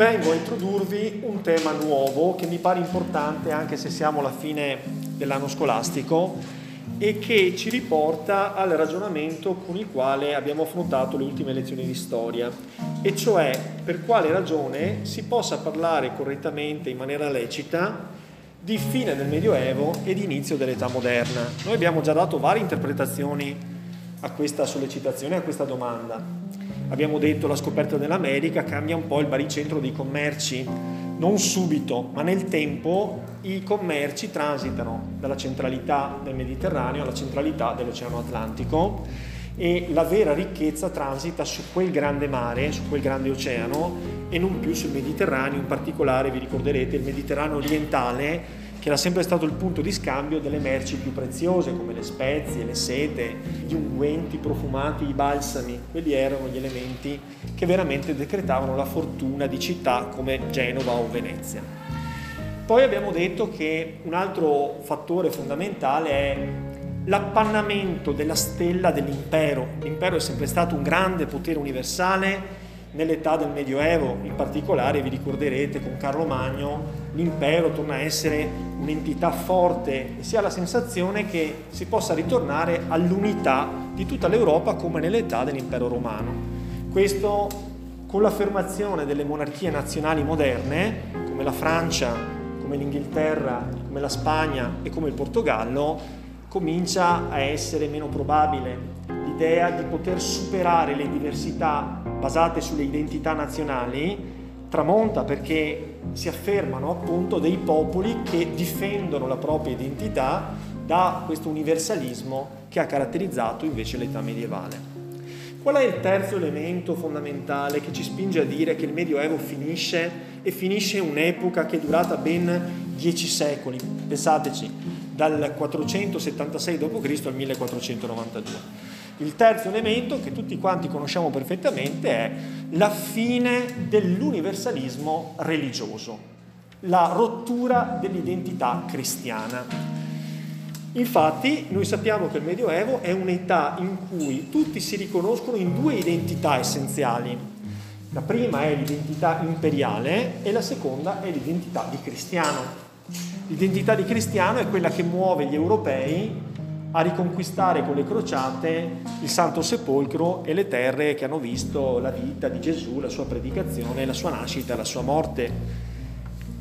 vengo a introdurvi un tema nuovo che mi pare importante anche se siamo alla fine dell'anno scolastico e che ci riporta al ragionamento con il quale abbiamo affrontato le ultime lezioni di storia, e cioè per quale ragione si possa parlare correttamente in maniera lecita di fine del Medioevo e di inizio dell'età moderna. Noi abbiamo già dato varie interpretazioni a questa sollecitazione, a questa domanda. Abbiamo detto la scoperta dell'America cambia un po' il baricentro dei commerci, non subito, ma nel tempo i commerci transitano dalla centralità del Mediterraneo alla centralità dell'Oceano Atlantico e la vera ricchezza transita su quel grande mare, su quel grande oceano e non più sul Mediterraneo, in particolare vi ricorderete il Mediterraneo orientale che era sempre stato il punto di scambio delle merci più preziose come le spezie, le sete, gli unguenti profumati, i balsami. Quelli erano gli elementi che veramente decretavano la fortuna di città come Genova o Venezia. Poi abbiamo detto che un altro fattore fondamentale è l'appannamento della stella dell'impero. L'impero è sempre stato un grande potere universale nell'età del Medioevo, in particolare vi ricorderete con Carlo Magno l'impero torna a essere un'entità forte e si ha la sensazione che si possa ritornare all'unità di tutta l'Europa come nell'età dell'impero romano. Questo con l'affermazione delle monarchie nazionali moderne, come la Francia, come l'Inghilterra, come la Spagna e come il Portogallo, comincia a essere meno probabile l'idea di poter superare le diversità basate sulle identità nazionali tramonta perché si affermano appunto dei popoli che difendono la propria identità da questo universalismo che ha caratterizzato invece l'età medievale. Qual è il terzo elemento fondamentale che ci spinge a dire che il Medioevo finisce e finisce un'epoca che è durata ben dieci secoli? Pensateci, dal 476 d.C. al 1492. Il terzo elemento, che tutti quanti conosciamo perfettamente, è la fine dell'universalismo religioso, la rottura dell'identità cristiana. Infatti noi sappiamo che il Medioevo è un'età in cui tutti si riconoscono in due identità essenziali. La prima è l'identità imperiale e la seconda è l'identità di cristiano. L'identità di cristiano è quella che muove gli europei a riconquistare con le crociate il Santo Sepolcro e le terre che hanno visto la vita di Gesù, la sua predicazione, la sua nascita, la sua morte.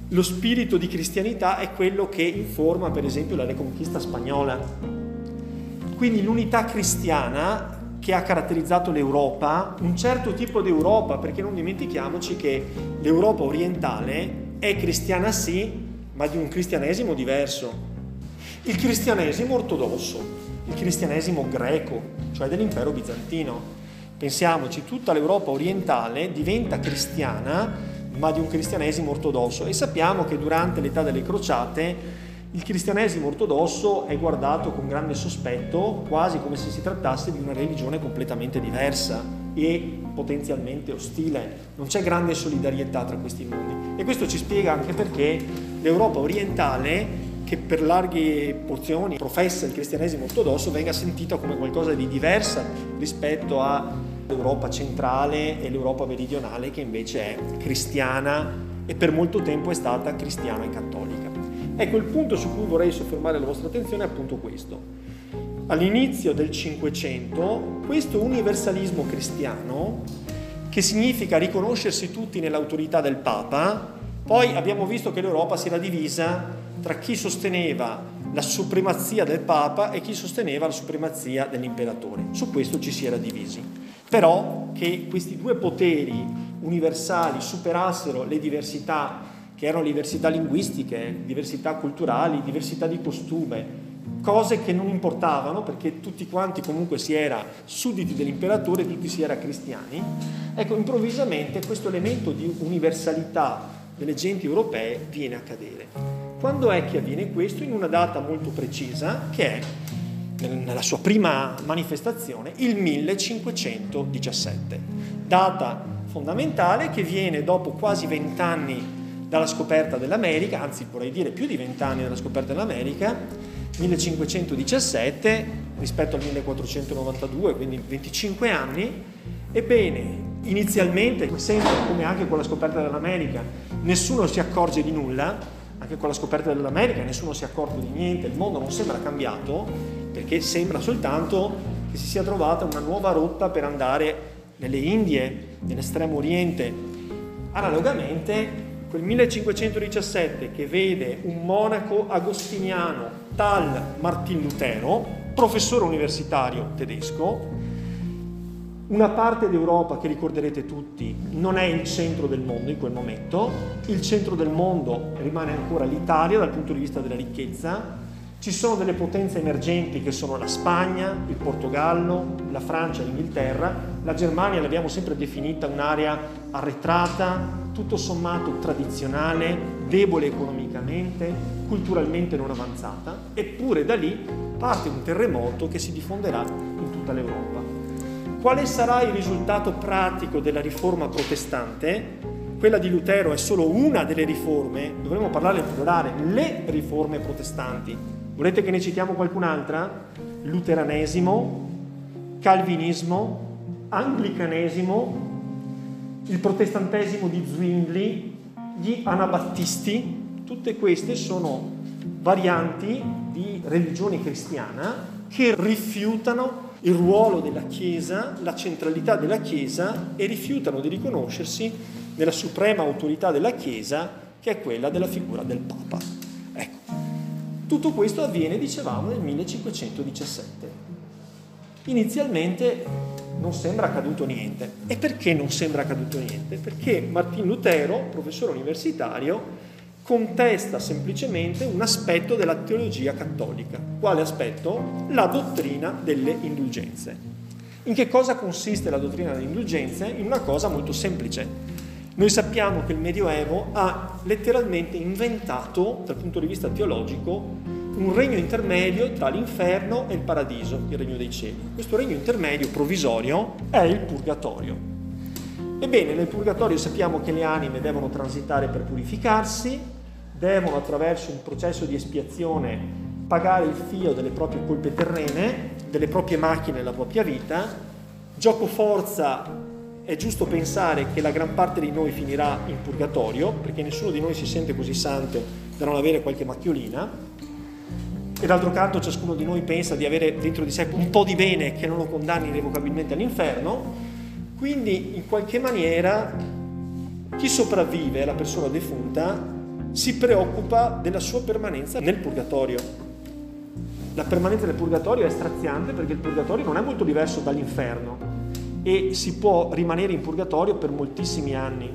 Lo spirito di cristianità è quello che informa per esempio la riconquista spagnola. Quindi l'unità cristiana che ha caratterizzato l'Europa, un certo tipo di Europa, perché non dimentichiamoci che l'Europa orientale è cristiana sì, ma di un cristianesimo diverso il cristianesimo ortodosso, il cristianesimo greco, cioè dell'impero bizantino. Pensiamoci, tutta l'Europa orientale diventa cristiana, ma di un cristianesimo ortodosso e sappiamo che durante l'età delle crociate il cristianesimo ortodosso è guardato con grande sospetto, quasi come se si trattasse di una religione completamente diversa e potenzialmente ostile. Non c'è grande solidarietà tra questi mondi. E questo ci spiega anche perché l'Europa orientale che per larghe porzioni professa il cristianesimo ortodosso venga sentita come qualcosa di diversa rispetto all'Europa centrale e l'Europa meridionale che invece è cristiana e per molto tempo è stata cristiana e cattolica. Ecco, il punto su cui vorrei soffermare la vostra attenzione è appunto questo. All'inizio del Cinquecento, questo universalismo cristiano, che significa riconoscersi tutti nell'autorità del Papa, poi abbiamo visto che l'Europa si era divisa tra chi sosteneva la supremazia del Papa e chi sosteneva la supremazia dell'imperatore. Su questo ci si era divisi. Però che questi due poteri universali superassero le diversità, che erano diversità linguistiche, diversità culturali, diversità di costume, cose che non importavano perché tutti quanti comunque si era sudditi dell'imperatore, tutti si era cristiani, ecco improvvisamente questo elemento di universalità delle genti europee viene a cadere. Quando è che avviene questo? In una data molto precisa, che è nella sua prima manifestazione, il 1517. Data fondamentale che viene dopo quasi vent'anni dalla scoperta dell'America, anzi vorrei dire più di vent'anni dalla scoperta dell'America, 1517 rispetto al 1492, quindi 25 anni. Ebbene, inizialmente, sempre, come anche con la scoperta dell'America, nessuno si accorge di nulla, anche con la scoperta dell'America nessuno si è accorto di niente, il mondo non sembra cambiato, perché sembra soltanto che si sia trovata una nuova rotta per andare nelle Indie, nell'estremo oriente. Analogamente, quel 1517 che vede un monaco agostiniano, tal Martin Lutero, professore universitario tedesco, una parte d'Europa che ricorderete tutti non è il centro del mondo in quel momento, il centro del mondo rimane ancora l'Italia dal punto di vista della ricchezza, ci sono delle potenze emergenti che sono la Spagna, il Portogallo, la Francia, l'Inghilterra, la Germania l'abbiamo sempre definita un'area arretrata, tutto sommato tradizionale, debole economicamente, culturalmente non avanzata, eppure da lì parte un terremoto che si diffonderà in tutta l'Europa. Quale sarà il risultato pratico della riforma protestante? Quella di Lutero è solo una delle riforme, dovremmo parlare in plurale, le riforme protestanti. Volete che ne citiamo qualcun'altra? Luteranesimo, Calvinismo, Anglicanesimo, il protestantesimo di Zwingli, gli anabattisti, tutte queste sono varianti di religione cristiana che rifiutano il ruolo della Chiesa, la centralità della Chiesa e rifiutano di riconoscersi nella suprema autorità della Chiesa che è quella della figura del Papa. Ecco, tutto questo avviene, dicevamo, nel 1517. Inizialmente non sembra accaduto niente. E perché non sembra accaduto niente? Perché Martin Lutero, professore universitario, contesta semplicemente un aspetto della teologia cattolica. Quale aspetto? La dottrina delle indulgenze. In che cosa consiste la dottrina delle indulgenze? In una cosa molto semplice. Noi sappiamo che il Medioevo ha letteralmente inventato, dal punto di vista teologico, un regno intermedio tra l'inferno e il paradiso, il regno dei cieli. Questo regno intermedio provvisorio è il purgatorio. Ebbene, nel purgatorio sappiamo che le anime devono transitare per purificarsi, devono attraverso un processo di espiazione pagare il fio delle proprie colpe terrene, delle proprie macchine nella propria vita. Gioco forza è giusto pensare che la gran parte di noi finirà in purgatorio, perché nessuno di noi si sente così santo da non avere qualche macchiolina. E d'altro canto ciascuno di noi pensa di avere dentro di sé un po' di bene che non lo condanni irrevocabilmente all'inferno. Quindi in qualche maniera chi sopravvive alla persona defunta si preoccupa della sua permanenza nel purgatorio. La permanenza nel purgatorio è straziante perché il purgatorio non è molto diverso dall'inferno e si può rimanere in purgatorio per moltissimi anni.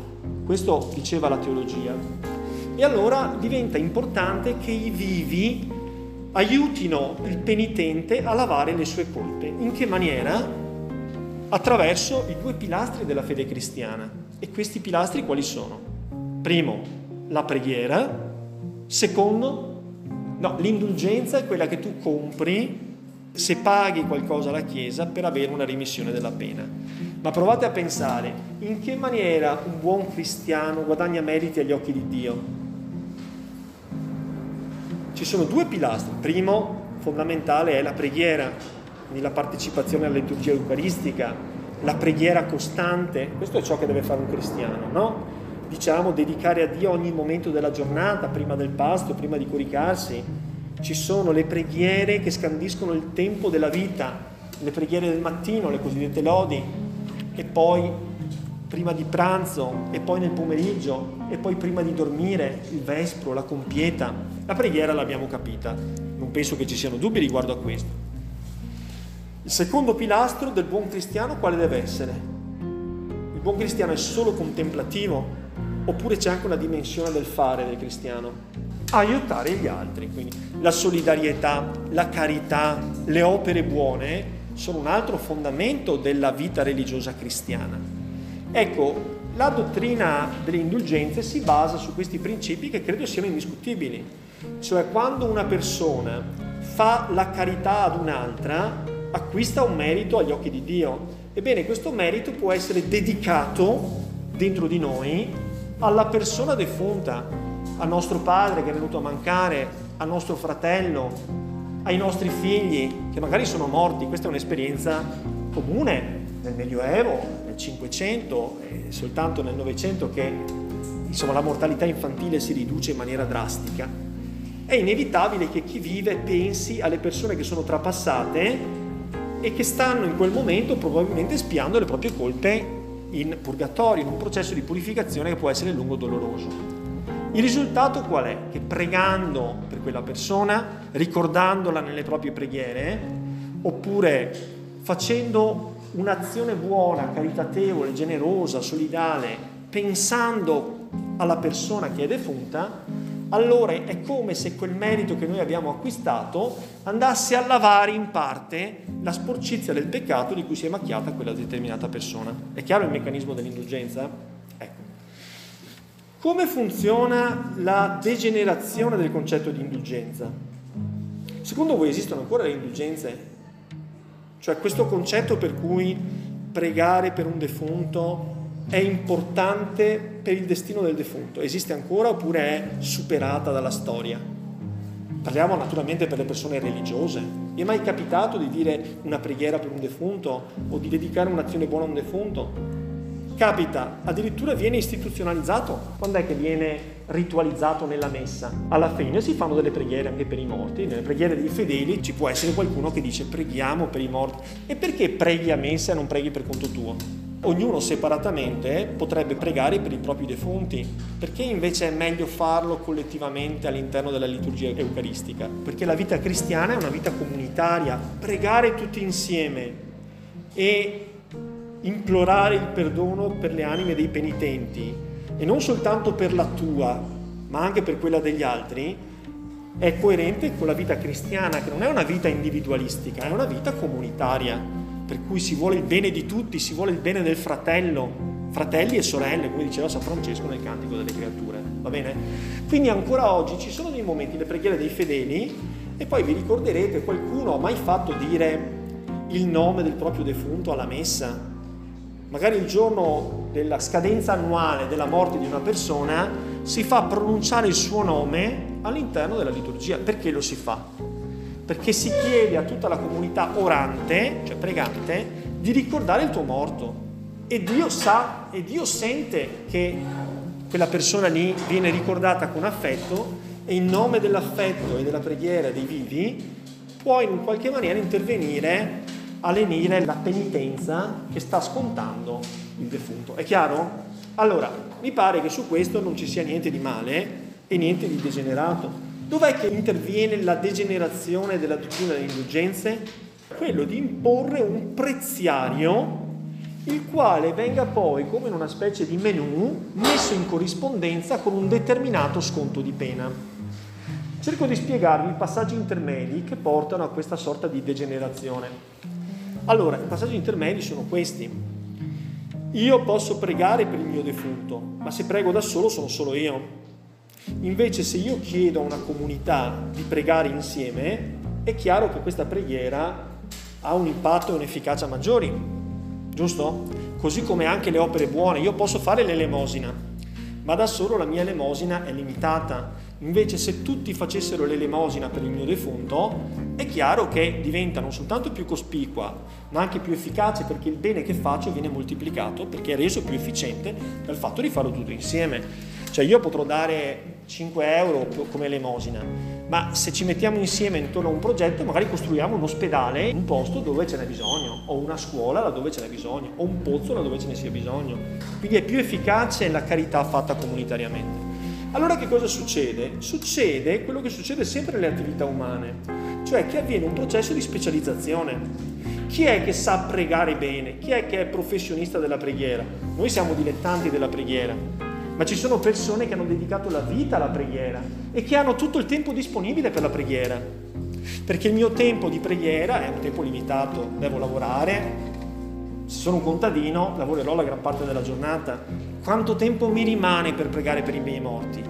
Questo diceva la teologia. E allora diventa importante che i vivi aiutino il penitente a lavare le sue colpe. In che maniera? Attraverso i due pilastri della fede cristiana. E questi pilastri quali sono? Primo, la preghiera, secondo, no, l'indulgenza è quella che tu compri se paghi qualcosa alla Chiesa per avere una rimissione della pena. Ma provate a pensare in che maniera un buon cristiano guadagna meriti agli occhi di Dio. Ci sono due pilastri. Primo, fondamentale, è la preghiera, quindi la partecipazione alla liturgia eucaristica, la preghiera costante. Questo è ciò che deve fare un cristiano, no? Diciamo, dedicare a Dio ogni momento della giornata, prima del pasto, prima di coricarsi. Ci sono le preghiere che scandiscono il tempo della vita, le preghiere del mattino, le cosiddette lodi, e poi prima di pranzo, e poi nel pomeriggio, e poi prima di dormire, il vespro, la compieta. La preghiera l'abbiamo capita, non penso che ci siano dubbi riguardo a questo. Il secondo pilastro del buon cristiano quale deve essere? Il buon cristiano è solo contemplativo, oppure c'è anche una dimensione del fare del cristiano. Aiutare gli altri, quindi la solidarietà, la carità, le opere buone sono un altro fondamento della vita religiosa cristiana. Ecco, la dottrina delle indulgenze si basa su questi principi che credo siano indiscutibili. Cioè quando una persona fa la carità ad un'altra, acquista un merito agli occhi di Dio. Ebbene, questo merito può essere dedicato dentro di noi alla persona defunta, al nostro padre che è venuto a mancare, al nostro fratello, ai nostri figli che magari sono morti. Questa è un'esperienza comune nel Medioevo, nel Cinquecento, e soltanto nel Novecento che insomma, la mortalità infantile si riduce in maniera drastica, è inevitabile che chi vive pensi alle persone che sono trapassate e che stanno in quel momento probabilmente spiando le proprie colpe in purgatorio, in un processo di purificazione che può essere lungo e doloroso. Il risultato qual è? Che pregando per quella persona, ricordandola nelle proprie preghiere, oppure facendo un'azione buona, caritatevole, generosa, solidale, pensando alla persona che è defunta, allora è come se quel merito che noi abbiamo acquistato andasse a lavare in parte la sporcizia del peccato di cui si è macchiata quella determinata persona. È chiaro il meccanismo dell'indulgenza? Ecco. Come funziona la degenerazione del concetto di indulgenza? Secondo voi esistono ancora le indulgenze? Cioè questo concetto per cui pregare per un defunto è importante per il destino del defunto? Esiste ancora oppure è superata dalla storia? Parliamo naturalmente per le persone religiose. Vi è mai capitato di dire una preghiera per un defunto o di dedicare un'azione buona a un defunto? Capita, addirittura viene istituzionalizzato. Quando è che viene ritualizzato nella messa? Alla fine si fanno delle preghiere anche per i morti. Nelle preghiere dei fedeli ci può essere qualcuno che dice preghiamo per i morti. E perché preghi a messa e non preghi per conto tuo? Ognuno separatamente potrebbe pregare per i propri defunti. Perché invece è meglio farlo collettivamente all'interno della liturgia eucaristica? Perché la vita cristiana è una vita comunitaria. Pregare tutti insieme e implorare il perdono per le anime dei penitenti e non soltanto per la tua, ma anche per quella degli altri, è coerente con la vita cristiana, che non è una vita individualistica, è una vita comunitaria per cui si vuole il bene di tutti, si vuole il bene del fratello, fratelli e sorelle, come diceva San Francesco nel Cantico delle Creature, va bene? Quindi ancora oggi ci sono dei momenti, le preghiere dei fedeli, e poi vi ricorderete, qualcuno ha mai fatto dire il nome del proprio defunto alla messa? Magari il giorno della scadenza annuale della morte di una persona si fa pronunciare il suo nome all'interno della liturgia. Perché lo si fa? Perché si chiede a tutta la comunità orante, cioè pregante, di ricordare il tuo morto. E Dio sa e Dio sente che quella persona lì viene ricordata con affetto e in nome dell'affetto e della preghiera dei vivi può in qualche maniera intervenire a lenire la penitenza che sta scontando il defunto. È chiaro? Allora, mi pare che su questo non ci sia niente di male e niente di degenerato. Dov'è che interviene la degenerazione della dottrina delle indulgenze? Quello di imporre un preziario il quale venga poi, come in una specie di menù, messo in corrispondenza con un determinato sconto di pena. Cerco di spiegarvi i passaggi intermedi che portano a questa sorta di degenerazione. Allora, i passaggi intermedi sono questi. Io posso pregare per il mio defunto, ma se prego da solo sono solo io. Invece se io chiedo a una comunità di pregare insieme, è chiaro che questa preghiera ha un impatto e un'efficacia maggiori, giusto? Così come anche le opere buone. Io posso fare l'elemosina, ma da solo la mia elemosina è limitata. Invece se tutti facessero l'elemosina per il mio defunto, è chiaro che diventa non soltanto più cospicua, ma anche più efficace perché il bene che faccio viene moltiplicato, perché è reso più efficiente dal fatto di farlo tutto insieme. Cioè io potrò dare 5 euro come elemosina, ma se ci mettiamo insieme intorno a un progetto magari costruiamo un ospedale un posto dove ce n'è bisogno, o una scuola laddove ce n'è bisogno, o un pozzo laddove ce ne sia bisogno. Quindi è più efficace la carità fatta comunitariamente. Allora che cosa succede? Succede quello che succede sempre nelle attività umane, cioè che avviene un processo di specializzazione. Chi è che sa pregare bene? Chi è che è professionista della preghiera? Noi siamo dilettanti della preghiera, ma ci sono persone che hanno dedicato la vita alla preghiera e che hanno tutto il tempo disponibile per la preghiera. Perché il mio tempo di preghiera è un tempo limitato, devo lavorare, se sono un contadino lavorerò la gran parte della giornata. Quanto tempo mi rimane per pregare per i miei morti?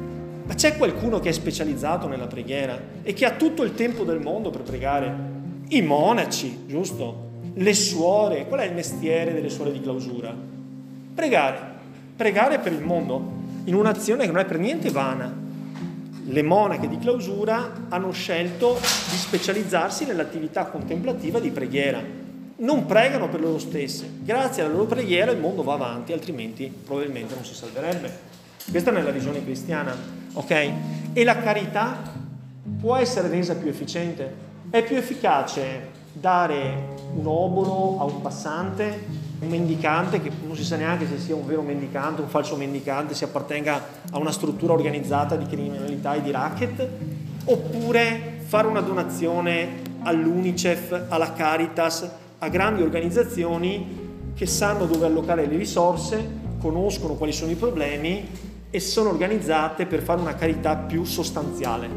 Ma c'è qualcuno che è specializzato nella preghiera e che ha tutto il tempo del mondo per pregare? I monaci, giusto? Le suore, qual è il mestiere delle suore di clausura? Pregare pregare per il mondo in un'azione che non è per niente vana. Le monache di clausura hanno scelto di specializzarsi nell'attività contemplativa di preghiera. non pregano per loro stesse. Grazie alla loro preghiera il mondo va avanti, altrimenti probabilmente non si salverebbe. Questa è la visione cristiana, ok? E la carità può essere resa più efficiente. È più efficace dare un obolo a un passante, un mendicante, che non si sa neanche se sia un vero mendicante, un falso mendicante, se appartenga a una struttura organizzata di criminalità e di racket, oppure fare una donazione all'UNICEF, alla Caritas, a grandi organizzazioni che sanno dove allocare le risorse, conoscono quali sono i problemi e sono organizzate per fare una carità più sostanziale.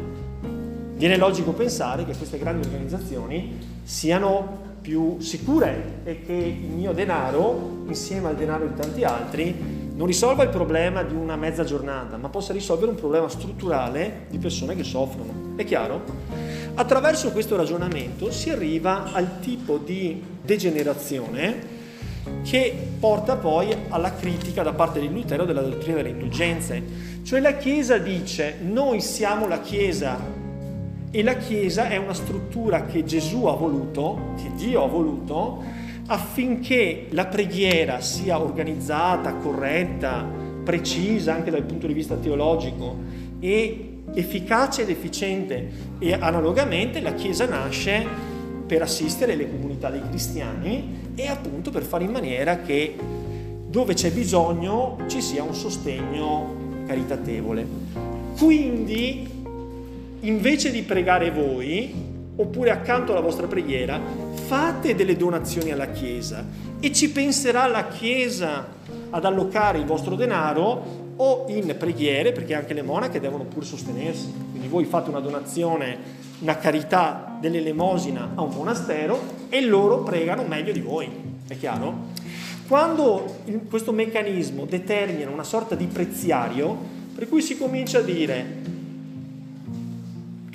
Viene logico pensare che queste grandi organizzazioni siano più sicure e che il mio denaro, insieme al denaro di tanti altri, non risolva il problema di una mezza giornata, ma possa risolvere un problema strutturale di persone che soffrono. È chiaro? Attraverso questo ragionamento si arriva al tipo di degenerazione che porta poi alla critica da parte di Lutero della dottrina delle indulgenze. Cioè la Chiesa dice noi siamo la Chiesa e la Chiesa è una struttura che Gesù ha voluto, che Dio ha voluto, affinché la preghiera sia organizzata, corretta, precisa anche dal punto di vista teologico e efficace ed efficiente e analogamente la Chiesa nasce per assistere le comunità dei cristiani e appunto per fare in maniera che dove c'è bisogno ci sia un sostegno caritatevole. Quindi invece di pregare voi, oppure accanto alla vostra preghiera, fate delle donazioni alla Chiesa e ci penserà la Chiesa ad allocare il vostro denaro o in preghiere, perché anche le monache devono pure sostenersi. Quindi voi fate una donazione, una carità dell'elemosina a un monastero e loro pregano meglio di voi. È chiaro? Quando questo meccanismo determina una sorta di preziario, per cui si comincia a dire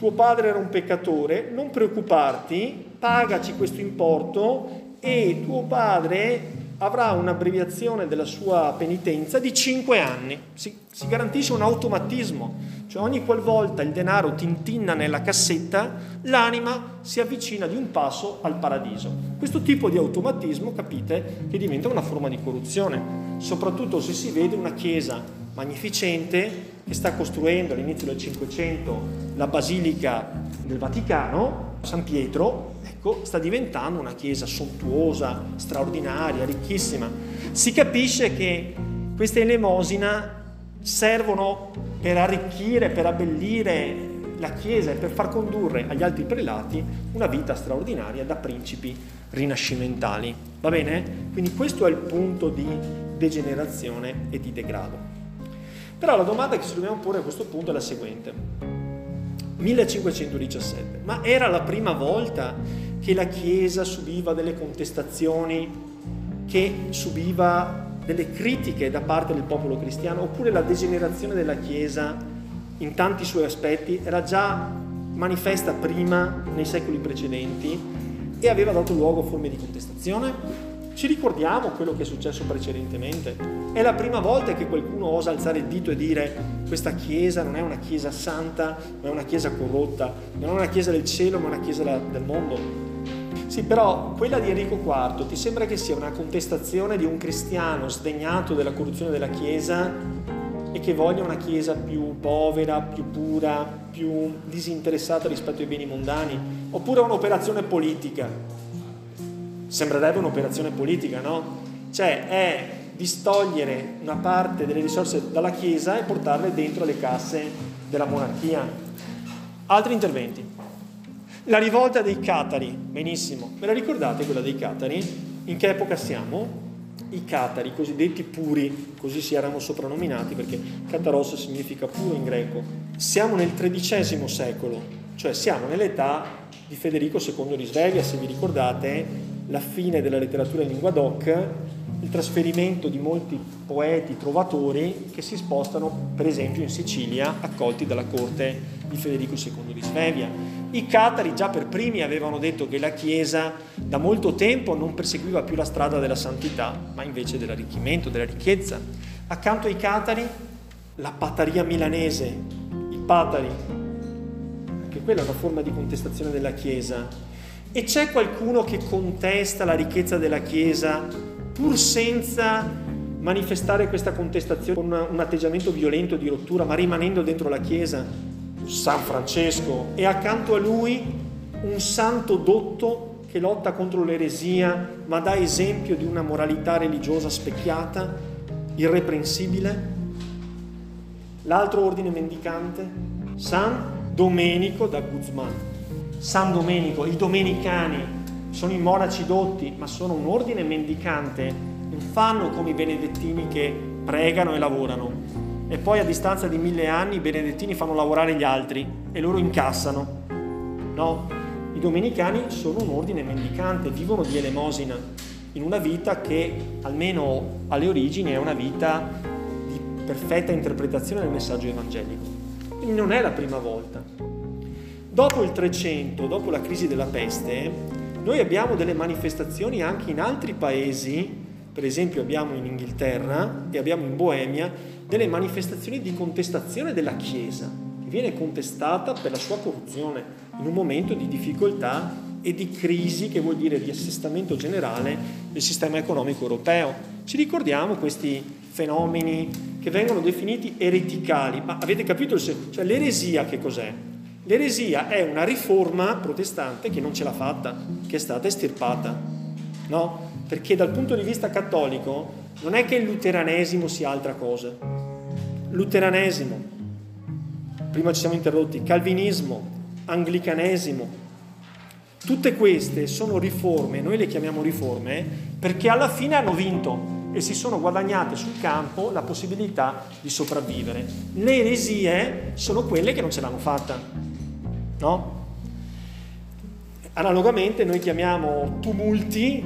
tuo padre era un peccatore, non preoccuparti, pagaci questo importo e tuo padre avrà un'abbreviazione della sua penitenza di 5 anni. Si, si, garantisce un automatismo, cioè ogni qualvolta il denaro tintinna nella cassetta, l'anima si avvicina di un passo al paradiso. Questo tipo di automatismo, capite, che diventa una forma di corruzione, soprattutto se si vede una chiesa magnificente che sta costruendo all'inizio del Cinquecento la Basilica del Vaticano, San Pietro, ecco, sta diventando una chiesa sontuosa, straordinaria, ricchissima. Si capisce che queste elemosina servono per arricchire, per abbellire la Chiesa e per far condurre agli altri prelati una vita straordinaria da principi rinascimentali. Va bene? Quindi questo è il punto di degenerazione e di degrado. Però la domanda che ci dobbiamo porre a questo punto è la seguente. 1517, ma era la prima volta che la Chiesa subiva delle contestazioni, che subiva delle critiche da parte del popolo cristiano, oppure la degenerazione della Chiesa in tanti suoi aspetti era già manifesta prima nei secoli precedenti e aveva dato luogo a forme di contestazione? Ci ricordiamo quello che è successo precedentemente? È la prima volta che qualcuno osa alzare il dito e dire questa chiesa non è una chiesa santa, ma è una chiesa corrotta, non è una chiesa del cielo, ma è una chiesa del mondo. Sì, però quella di Enrico IV ti sembra che sia una contestazione di un cristiano sdegnato della corruzione della chiesa e che voglia una chiesa più povera, più pura, più disinteressata rispetto ai beni mondani, oppure un'operazione politica Sembrerebbe un'operazione politica, no? Cioè è distogliere una parte delle risorse dalla Chiesa e portarle dentro le casse della monarchia. Altri interventi. La rivolta dei Catari, benissimo. Me la ricordate quella dei Catari? In che epoca siamo? I Catari, cosiddetti puri, così si erano soprannominati perché Cataros significa puro in greco. Siamo nel XIII secolo, cioè siamo nell'età di Federico II di Svevia, se vi ricordate, la fine della letteratura in lingua doc, il trasferimento di molti poeti trovatori che si spostano per esempio in Sicilia accolti dalla corte di Federico II di Svevia. I catari già per primi avevano detto che la Chiesa da molto tempo non perseguiva più la strada della santità, ma invece dell'arricchimento, della ricchezza. Accanto ai catari la pataria milanese, i patari, anche quella è una forma di contestazione della Chiesa, E c'è qualcuno che contesta la ricchezza della Chiesa pur senza manifestare questa contestazione con un atteggiamento violento di rottura, ma rimanendo dentro la Chiesa? San Francesco e accanto a lui un santo dotto che lotta contro l'eresia, ma dà esempio di una moralità religiosa specchiata, irreprensibile. L'altro ordine mendicante, San Domenico da Guzman. San Domenico, i domenicani sono i monaci dotti, ma sono un ordine mendicante, non fanno come i benedettini che pregano e lavorano. E poi a distanza di mille anni i benedettini fanno lavorare gli altri e loro incassano. No, i domenicani sono un ordine mendicante, vivono di elemosina, in una vita che almeno alle origini è una vita di perfetta interpretazione del messaggio evangelico. Quindi non è la prima volta. Dopo il 300, dopo la crisi della peste, noi abbiamo delle manifestazioni anche in altri paesi, per esempio abbiamo in Inghilterra e abbiamo in Boemia, delle manifestazioni di contestazione della Chiesa, che viene contestata per la sua corruzione, in un momento di difficoltà e di crisi, che vuol dire di assestamento generale del sistema economico europeo. Ci ricordiamo questi fenomeni che vengono definiti ereticali, ma avete capito? Cioè l'eresia che cos'è? L'eresia è una riforma protestante che non ce l'ha fatta, che è stata estirpata, no? Perché dal punto di vista cattolico non è che il luteranesimo sia altra cosa. Luteranesimo, prima ci siamo interrotti, calvinismo, anglicanesimo. Tutte queste sono riforme, noi le chiamiamo riforme, perché alla fine hanno vinto e si sono guadagnate sul campo la possibilità di sopravvivere. Le eresie sono quelle che non ce l'hanno fatta, no? Analogamente noi chiamiamo tumulti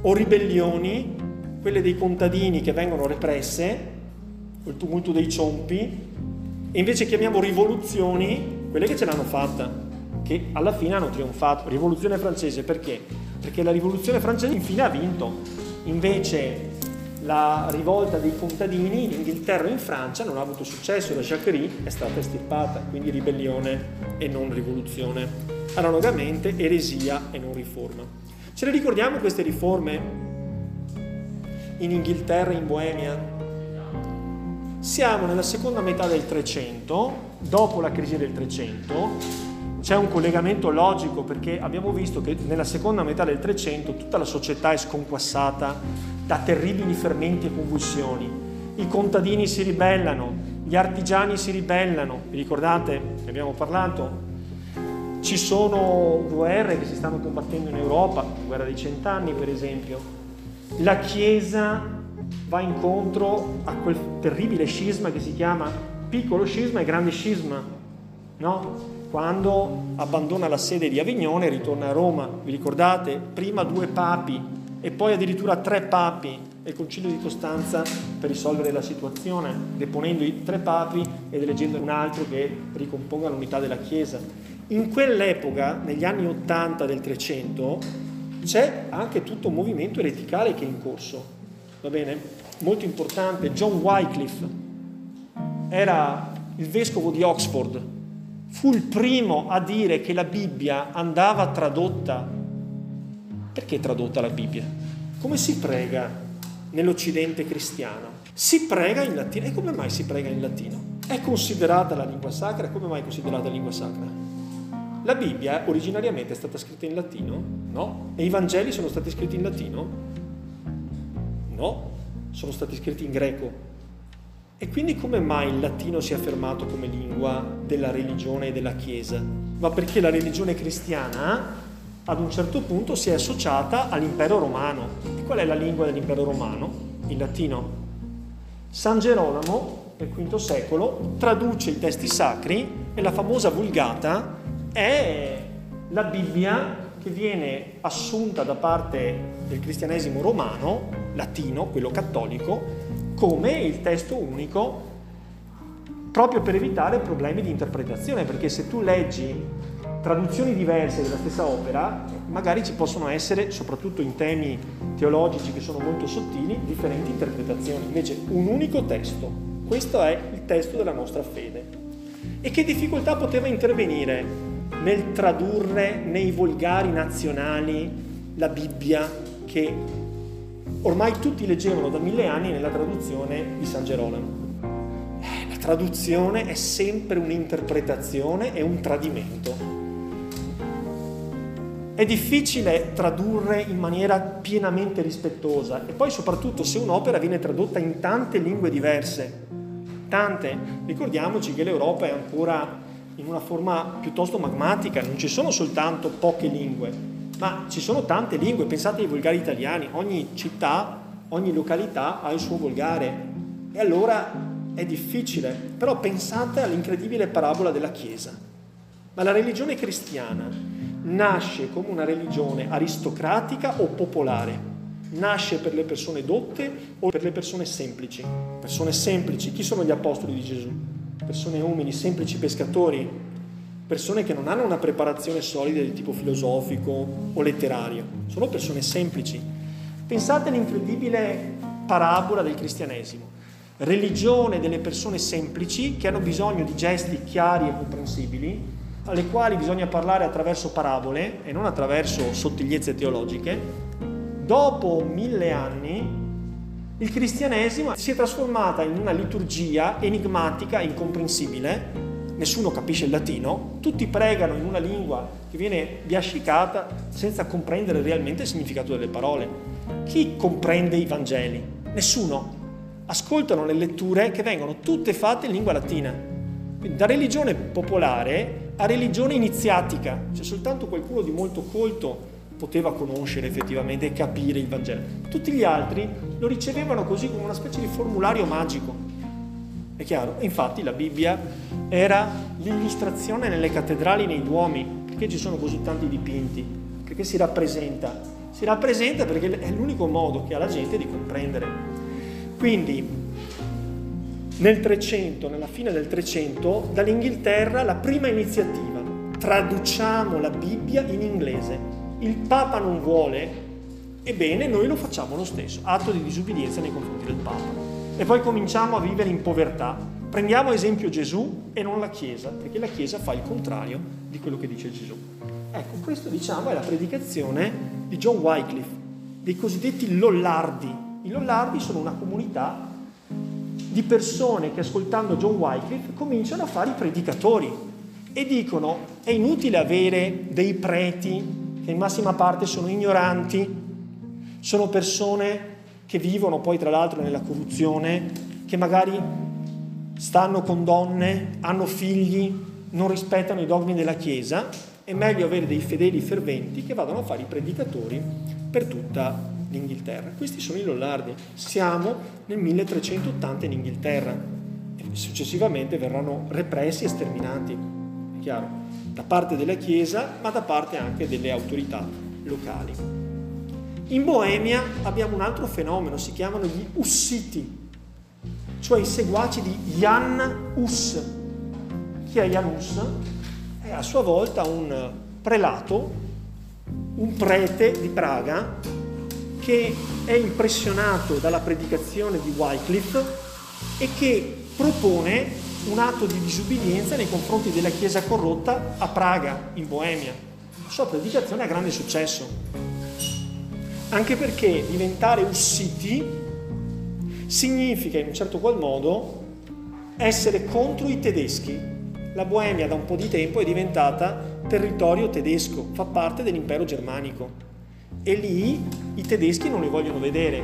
o ribellioni quelle dei contadini che vengono represse, il tumulto dei ciompi, e invece chiamiamo rivoluzioni quelle che ce l'hanno fatta, che alla fine hanno trionfato. Rivoluzione francese perché? Perché la rivoluzione francese infine ha vinto. Invece la rivolta dei contadini in Inghilterra e in Francia non ha avuto successo, la Jacquerie è stata estirpata, quindi ribellione e non rivoluzione. Analogamente eresia e non riforma. Ce le ricordiamo queste riforme in Inghilterra e in Boemia? Siamo nella seconda metà del 300 dopo la crisi del 300 c'è un collegamento logico perché abbiamo visto che nella seconda metà del 300 tutta la società è sconquassata da terribili fermenti e convulsioni. I contadini si ribellano, gli artigiani si ribellano, vi ricordate? Ne abbiamo parlato. Ci sono guerre che si stanno combattendo in Europa, la guerra dei cent'anni per esempio. La Chiesa va incontro a quel terribile scisma che si chiama piccolo scisma e grande scisma, no? Quando abbandona la sede di Avignone e ritorna a Roma, vi ricordate? Prima due papi e poi addirittura tre papi e il concilio di Costanza per risolvere la situazione, deponendo i tre papi ed eleggendo un altro che ricomponga l'unità della Chiesa. In quell'epoca, negli anni 80 del 300, c'è anche tutto un movimento ereticale che è in corso, va bene? Molto importante, John Wycliffe, era il vescovo di Oxford, fu il primo a dire che la Bibbia andava tradotta. Perché tradotta la Bibbia? Come si prega nell'Occidente cristiano? Si prega in latino. E come mai si prega in latino? È considerata la lingua sacra? Come mai è considerata lingua sacra? La Bibbia originariamente è stata scritta in latino? No. E i Vangeli sono stati scritti in latino? No. Sono stati scritti in greco. E quindi come mai il latino si è affermato come lingua della religione e della Chiesa? Ma perché la religione cristiana ad un certo punto si è associata all'impero romano. E qual è la lingua dell'impero romano? Il latino. San Gerolamo, nel V secolo, traduce i testi sacri e la famosa Vulgata è la Bibbia che viene assunta da parte del cristianesimo romano, latino, quello cattolico, come il testo unico proprio per evitare problemi di interpretazione, perché se tu leggi traduzioni diverse della stessa opera, magari ci possono essere, soprattutto in temi teologici che sono molto sottili, differenti interpretazioni. Invece un unico testo, questo è il testo della nostra fede. E che difficoltà poteva intervenire nel tradurre nei volgari nazionali la Bibbia che ormai tutti leggevano da mille anni nella traduzione di San Gerolamo. Eh, la traduzione è sempre un'interpretazione e un tradimento. È difficile tradurre in maniera pienamente rispettosa e poi soprattutto se un'opera viene tradotta in tante lingue diverse. Tante. Ricordiamoci che l'Europa è ancora in una forma piuttosto magmatica, non ci sono soltanto poche lingue, ma ci sono tante lingue. Pensate ai volgari italiani, ogni città, ogni località ha il suo volgare. E allora è difficile, però pensate all'incredibile parabola della Chiesa. Ma la religione cristiana nasce come una religione aristocratica o popolare? Nasce per le persone dotte o per le persone semplici? Persone semplici, chi sono gli apostoli di Gesù? Persone umili, semplici pescatori, persone che non hanno una preparazione solida di tipo filosofico o letterario, sono persone semplici. Pensate all'incredibile parabola del cristianesimo, religione delle persone semplici che hanno bisogno di gesti chiari e comprensibili alle quali bisogna parlare attraverso parabole e non attraverso sottigliezze teologiche, dopo mille anni il cristianesimo si è trasformata in una liturgia enigmatica e incomprensibile, nessuno capisce il latino, tutti pregano in una lingua che viene biascicata senza comprendere realmente il significato delle parole. Chi comprende i Vangeli? Nessuno. Ascoltano le letture che vengono tutte fatte in lingua latina. Quindi da religione popolare a religione iniziatica, cioè soltanto qualcuno di molto colto poteva conoscere effettivamente e capire il Vangelo. Tutti gli altri lo ricevevano così come una specie di formulario magico. È chiaro? Infatti la Bibbia era l'illustrazione nelle cattedrali, nei duomi, perché ci sono così tanti dipinti, perché si rappresenta. Si rappresenta perché è l'unico modo che ha la gente di comprendere. Quindi nel 300, nella fine del 300, dall'Inghilterra la prima iniziativa, traduciamo la Bibbia in inglese. Il Papa non vuole, ebbene noi lo facciamo lo stesso, atto di disubbidienza nei confronti del Papa. E poi cominciamo a vivere in povertà. Prendiamo esempio Gesù e non la Chiesa, perché la Chiesa fa il contrario di quello che dice Gesù. Ecco, questo diciamo è la predicazione di John Wycliffe, dei cosiddetti Lollardi. I Lollardi sono una comunità di persone che ascoltando John Wycliffe cominciano a fare i predicatori e dicono è inutile avere dei preti che in massima parte sono ignoranti, sono persone che vivono poi tra l'altro nella corruzione, che magari stanno con donne, hanno figli, non rispettano i dogmi della Chiesa, è meglio avere dei fedeli ferventi che vadano a fare i predicatori per tutta l'Inghilterra. Questi sono i Lollardi. Siamo nel 1380 in Inghilterra e successivamente verranno repressi e sterminati, è chiaro, da parte della Chiesa ma da parte anche delle autorità locali. In Boemia abbiamo un altro fenomeno, si chiamano gli Ussiti, cioè i seguaci di Jan Hus. Chi è Jan Hus? È a sua volta un prelato, un prete di Praga che è impressionato dalla predicazione di Wycliffe e che propone un atto di disubbidienza nei confronti della Chiesa corrotta a Praga, in Boemia. La sua predicazione ha grande successo, anche perché diventare ussiti significa in un certo qual modo essere contro i tedeschi. La Boemia da un po' di tempo è diventata territorio tedesco, fa parte dell'impero germanico e lì i tedeschi non li vogliono vedere.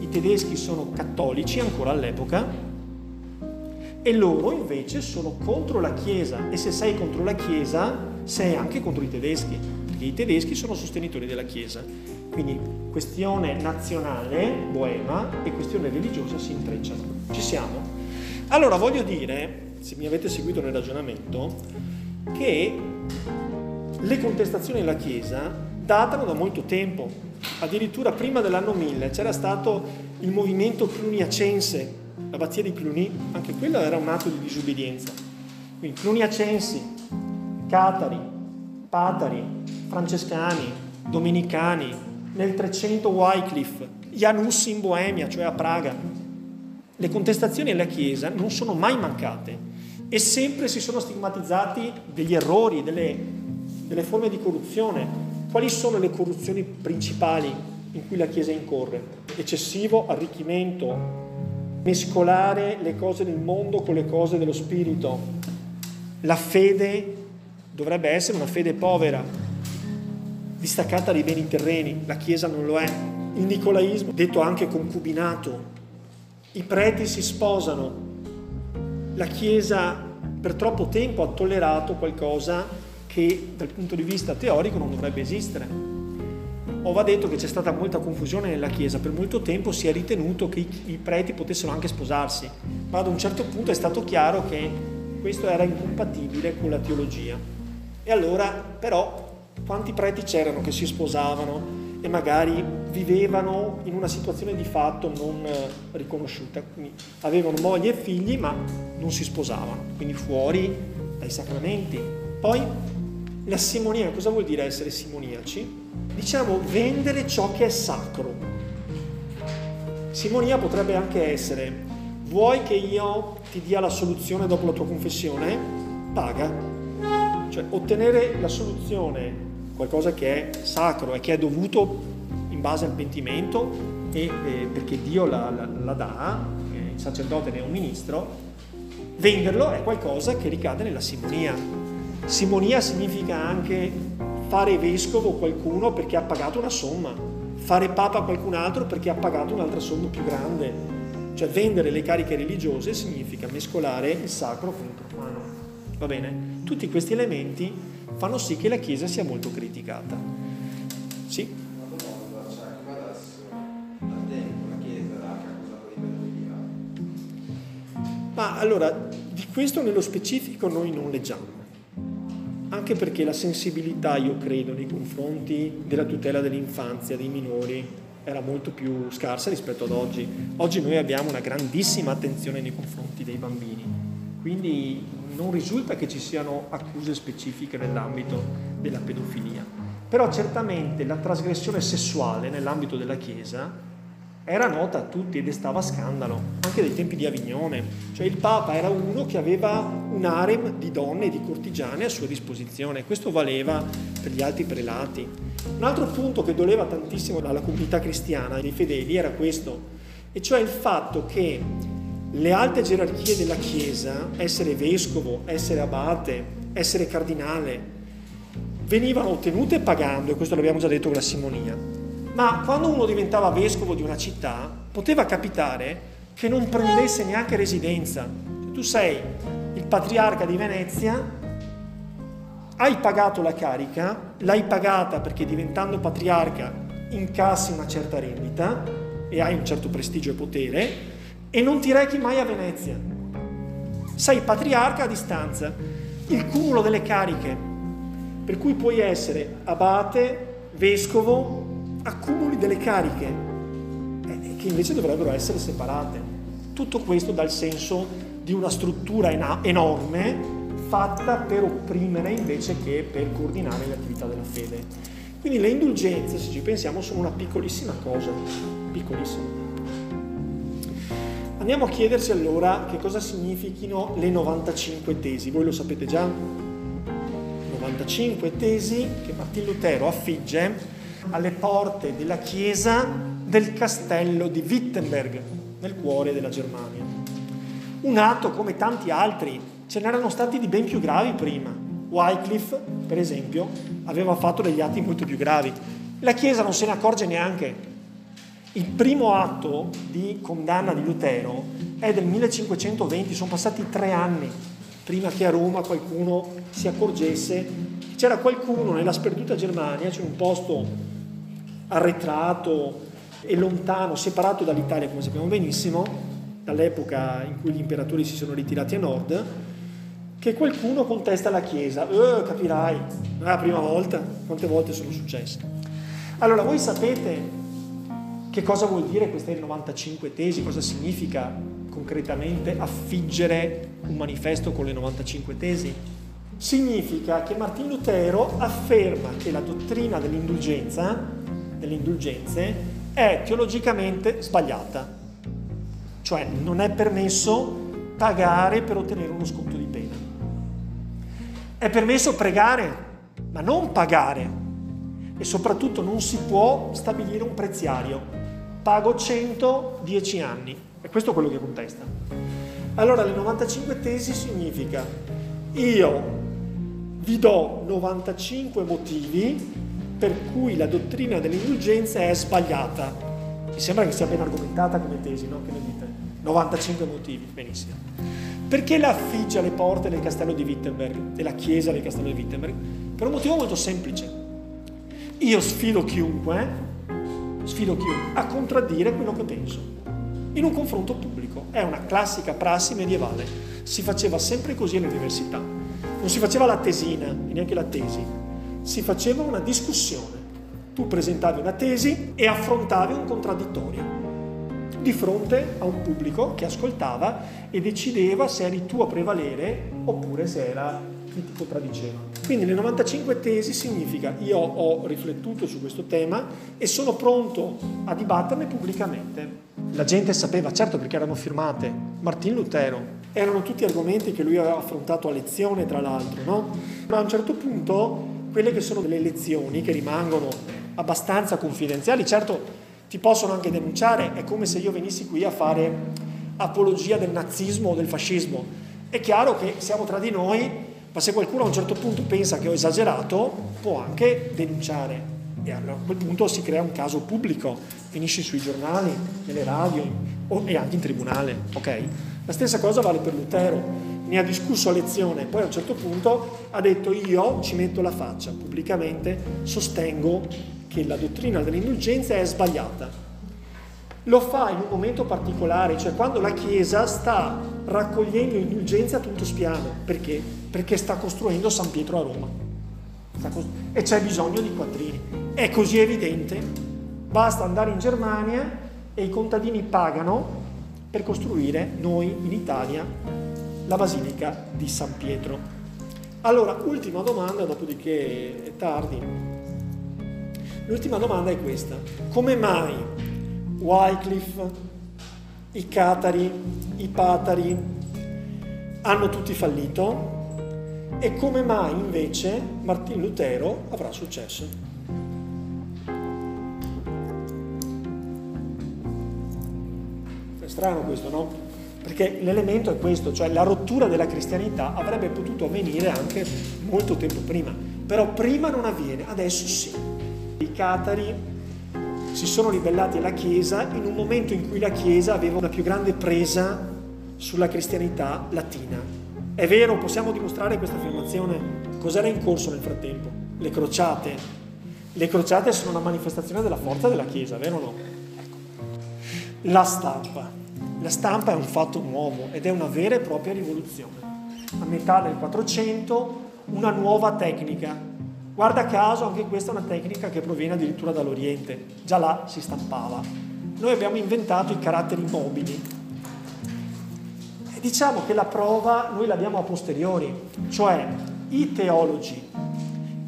I tedeschi sono cattolici ancora all'epoca e loro invece sono contro la Chiesa e se sei contro la Chiesa sei anche contro i tedeschi, perché i tedeschi sono sostenitori della Chiesa. Quindi questione nazionale, boema, e questione religiosa si intrecciano. Ci siamo? Allora voglio dire, se mi avete seguito nel ragionamento, che le contestazioni alla Chiesa datano da molto tempo. Addirittura prima dell'anno 1000 c'era stato il movimento cluniacense, l'abbazia di Cluny, anche quello era un atto di disubbidienza. Quindi cluniacensi, catari, patari, francescani, domenicani, nel 300 Wycliffe, Janussi in Boemia, cioè a Praga. Le contestazioni alla Chiesa non sono mai mancate e sempre si sono stigmatizzati degli errori, delle delle forme di corruzione. Quali sono le corruzioni principali in cui la Chiesa incorre? Eccessivo arricchimento, mescolare le cose del mondo con le cose dello spirito. La fede dovrebbe essere una fede povera, distaccata dai beni terreni, la Chiesa non lo è. Il nicolaismo, detto anche concubinato, i preti si sposano, la Chiesa per troppo tempo ha tollerato qualcosa che dal punto di vista teorico non dovrebbe esistere. O va detto che c'è stata molta confusione nella Chiesa, per molto tempo si è ritenuto che i, preti potessero anche sposarsi, ma ad un certo punto è stato chiaro che questo era incompatibile con la teologia. E allora però quanti preti c'erano che si sposavano e magari vivevano in una situazione di fatto non eh, riconosciuta, quindi avevano moglie e figli ma non si sposavano, quindi fuori dai sacramenti. Poi la simonia, cosa vuol dire essere simoniaci? Diciamo vendere ciò che è sacro. Simonia potrebbe anche essere, vuoi che io ti dia la soluzione dopo la tua confessione? Paga. Cioè ottenere la soluzione qualcosa che è sacro e che è dovuto in base al pentimento e eh, perché Dio la, la, la dà, eh, il sacerdote ne è un ministro, venderlo è qualcosa che ricade nella simonia. Simonia significa anche fare vescovo qualcuno perché ha pagato una somma, fare papa qualcun altro perché ha pagato un'altra somma più grande. Cioè vendere le cariche religiose significa mescolare il sacro con il profano. Va bene? Tutti questi elementi fanno sì che la Chiesa sia molto criticata. Sì? Ma allora, di questo nello specifico noi non leggiamo, anche perché la sensibilità, io credo, nei confronti della tutela dell'infanzia, dei minori, era molto più scarsa rispetto ad oggi. Oggi noi abbiamo una grandissima attenzione nei confronti dei bambini, quindi non risulta che ci siano accuse specifiche nell'ambito della pedofilia. Però certamente la trasgressione sessuale nell'ambito della Chiesa era nota a tutti ed destava scandalo, anche dai tempi di Avignone. Cioè il Papa era uno che aveva un harem di donne e di cortigiane a sua disposizione, questo valeva per gli altri prelati. Un altro punto che doleva tantissimo alla comunità cristiana, dei fedeli, era questo, e cioè il fatto che le alte gerarchie della Chiesa, essere vescovo, essere abate, essere cardinale, venivano ottenute pagando, e questo l'abbiamo già detto con la simonia, ma quando uno diventava vescovo di una città, poteva capitare che non prendesse neanche residenza. Tu sei il patriarca di Venezia, hai pagato la carica, l'hai pagata perché diventando patriarca incassi una certa rendita e hai un certo prestigio e potere, e non ti rechi mai a Venezia. Sei patriarca a distanza, il cumulo delle cariche, per cui puoi essere abate, vescovo, accumuli delle cariche eh, che invece dovrebbero essere separate. Tutto questo dà il senso di una struttura enorme fatta per opprimere invece che per coordinare le attività della fede. Quindi le indulgenze, se ci pensiamo, sono una piccolissima cosa, piccolissima. Andiamo a chiederci allora che cosa significhino le 95 tesi. Voi lo sapete già? 95 tesi che Martin Lutero affigge alle porte della chiesa del castello di Wittenberg, nel cuore della Germania. Un atto come tanti altri, ce n'erano stati di ben più gravi prima. Wycliffe, per esempio, aveva fatto degli atti molto più gravi. La Chiesa non se ne accorge neanche il primo atto di condanna di Lutero è del 1520, sono passati tre anni prima che a Roma qualcuno si accorgesse c'era qualcuno nella sperduta Germania, c'è un posto arretrato e lontano, separato dall'Italia come sappiamo benissimo, dall'epoca in cui gli imperatori si sono ritirati a nord, che qualcuno contesta la Chiesa. Eh, capirai, non è la prima volta, quante volte sono successe. Allora, voi sapete che cosa vuol dire queste 95 tesi? Cosa significa concretamente affiggere un manifesto con le 95 tesi? Significa che Martin Lutero afferma che la dottrina dell'indulgenza, delle indulgenze, è teologicamente sbagliata. Cioè non è permesso pagare per ottenere uno sconto di pena. È permesso pregare, ma non pagare. E soprattutto non si può stabilire un preziario. Pago 100, 10 anni. E questo è quello che contesta. Allora le 95 tesi significa io vi do 95 motivi per cui la dottrina dell'indulgenza è sbagliata. Mi sembra che sia ben argomentata come tesi, no? Che ne dite? 95 motivi, benissimo. Perché la affigge alle porte del castello di Wittenberg, della chiesa del castello di Wittenberg? Per un motivo molto semplice. Io sfido chiunque, sfido chiunque a contraddire quello che penso, in un confronto pubblico. È una classica prassi medievale. Si faceva sempre così all'università. Non si faceva la tesina, neanche la tesi, si faceva una discussione. Tu presentavi una tesi e affrontavi un contraddittorio di fronte a un pubblico che ascoltava e decideva se eri tu a prevalere oppure se era chi ti contraddiceva. Quindi le 95 tesi significa io ho riflettuto su questo tema e sono pronto a dibatterne pubblicamente. La gente sapeva, certo perché erano firmate, Martin Lutero, erano tutti argomenti che lui aveva affrontato a lezione tra l'altro, no? Ma a un certo punto quelle che sono delle lezioni che rimangono abbastanza confidenziali, certo ti possono anche denunciare, è come se io venissi qui a fare apologia del nazismo o del fascismo. È chiaro che siamo tra di noi, ma se qualcuno a un certo punto pensa che ho esagerato, può anche denunciare. E allora a quel punto si crea un caso pubblico, finisci sui giornali, nelle radio e anche in tribunale, ok? La stessa cosa vale per Lutero, ne ha discusso a lezione, poi a un certo punto ha detto io ci metto la faccia pubblicamente, sostengo che la dottrina dell'indulgenza è sbagliata. Lo fa in un momento particolare, cioè quando la Chiesa sta raccogliendo indulgenze a tutto spiano. Perché? Perché sta costruendo San Pietro a Roma. E c'è bisogno di quattrini. È così evidente. Basta andare in Germania e i contadini pagano per costruire noi in Italia la Basilica di San Pietro. Allora, ultima domanda, dopodiché è tardi. L'ultima domanda è questa. Come mai Wycliffe, i Catari, i Patari hanno tutti fallito e come mai invece Martin Lutero avrà successo? È strano questo, no? Perché l'elemento è questo, cioè la rottura della cristianità avrebbe potuto avvenire anche molto tempo prima, però prima non avviene, adesso sì. I catari si sono ribellati alla Chiesa in un momento in cui la Chiesa aveva una più grande presa sulla cristianità latina. È vero, possiamo dimostrare questa affermazione? Cos'era in corso nel frattempo? Le crociate. Le crociate sono una manifestazione della forza della Chiesa, vero o no? Ecco. La stampa. La stampa è un fatto nuovo ed è una vera e propria rivoluzione. A metà del 400 una nuova tecnica Guarda caso anche questa è una tecnica che proviene addirittura dall'Oriente, già là si stampava. Noi abbiamo inventato i caratteri mobili. E diciamo che la prova noi l'abbiamo a posteriori, cioè i teologi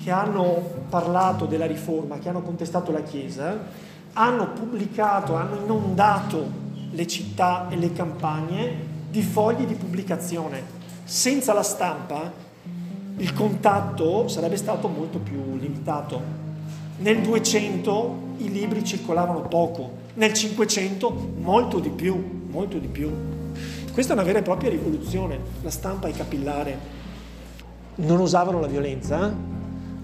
che hanno parlato della riforma, che hanno contestato la Chiesa, hanno pubblicato, hanno inondato le città e le campagne di fogli di pubblicazione. Senza la stampa il contatto sarebbe stato molto più limitato. Nel 200 i libri circolavano poco, nel 500 molto di più, molto di più. Questa è una vera e propria rivoluzione, la stampa è capillare. Non usavano la violenza? Eh?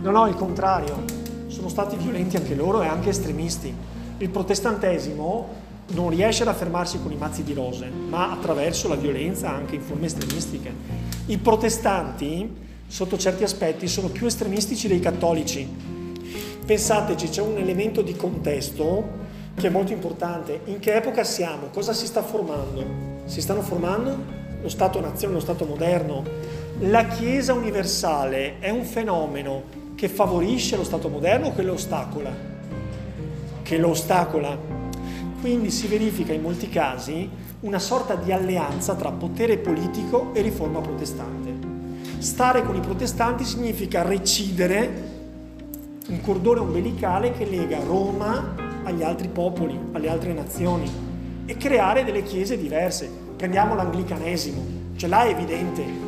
No, no, il contrario, sono stati violenti anche loro e anche estremisti. Il protestantesimo non riesce ad affermarsi con i mazzi di rose, ma attraverso la violenza anche in forme estremistiche. I protestanti sotto certi aspetti sono più estremistici dei cattolici. Pensateci, c'è un elemento di contesto che è molto importante. In che epoca siamo? Cosa si sta formando? Si stanno formando lo Stato-nazione, lo Stato moderno. La Chiesa universale è un fenomeno che favorisce lo Stato moderno o che lo ostacola? Che lo ostacola. Quindi si verifica in molti casi una sorta di alleanza tra potere politico e riforma protestante. Stare con i protestanti significa recidere un cordone ombelicale che lega Roma agli altri popoli, alle altre nazioni e creare delle chiese diverse. Prendiamo l'anglicanesimo, là è evidente.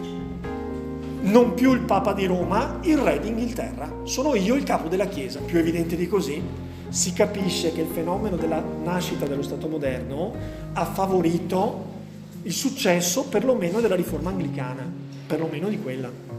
non più il Papa di Roma, il Re d'Inghilterra. Sono io il capo della Chiesa. Più evidente di così, si capisce che il fenomeno della nascita dello Stato moderno ha favorito il successo perlomeno della riforma anglicana, perlomeno di quella.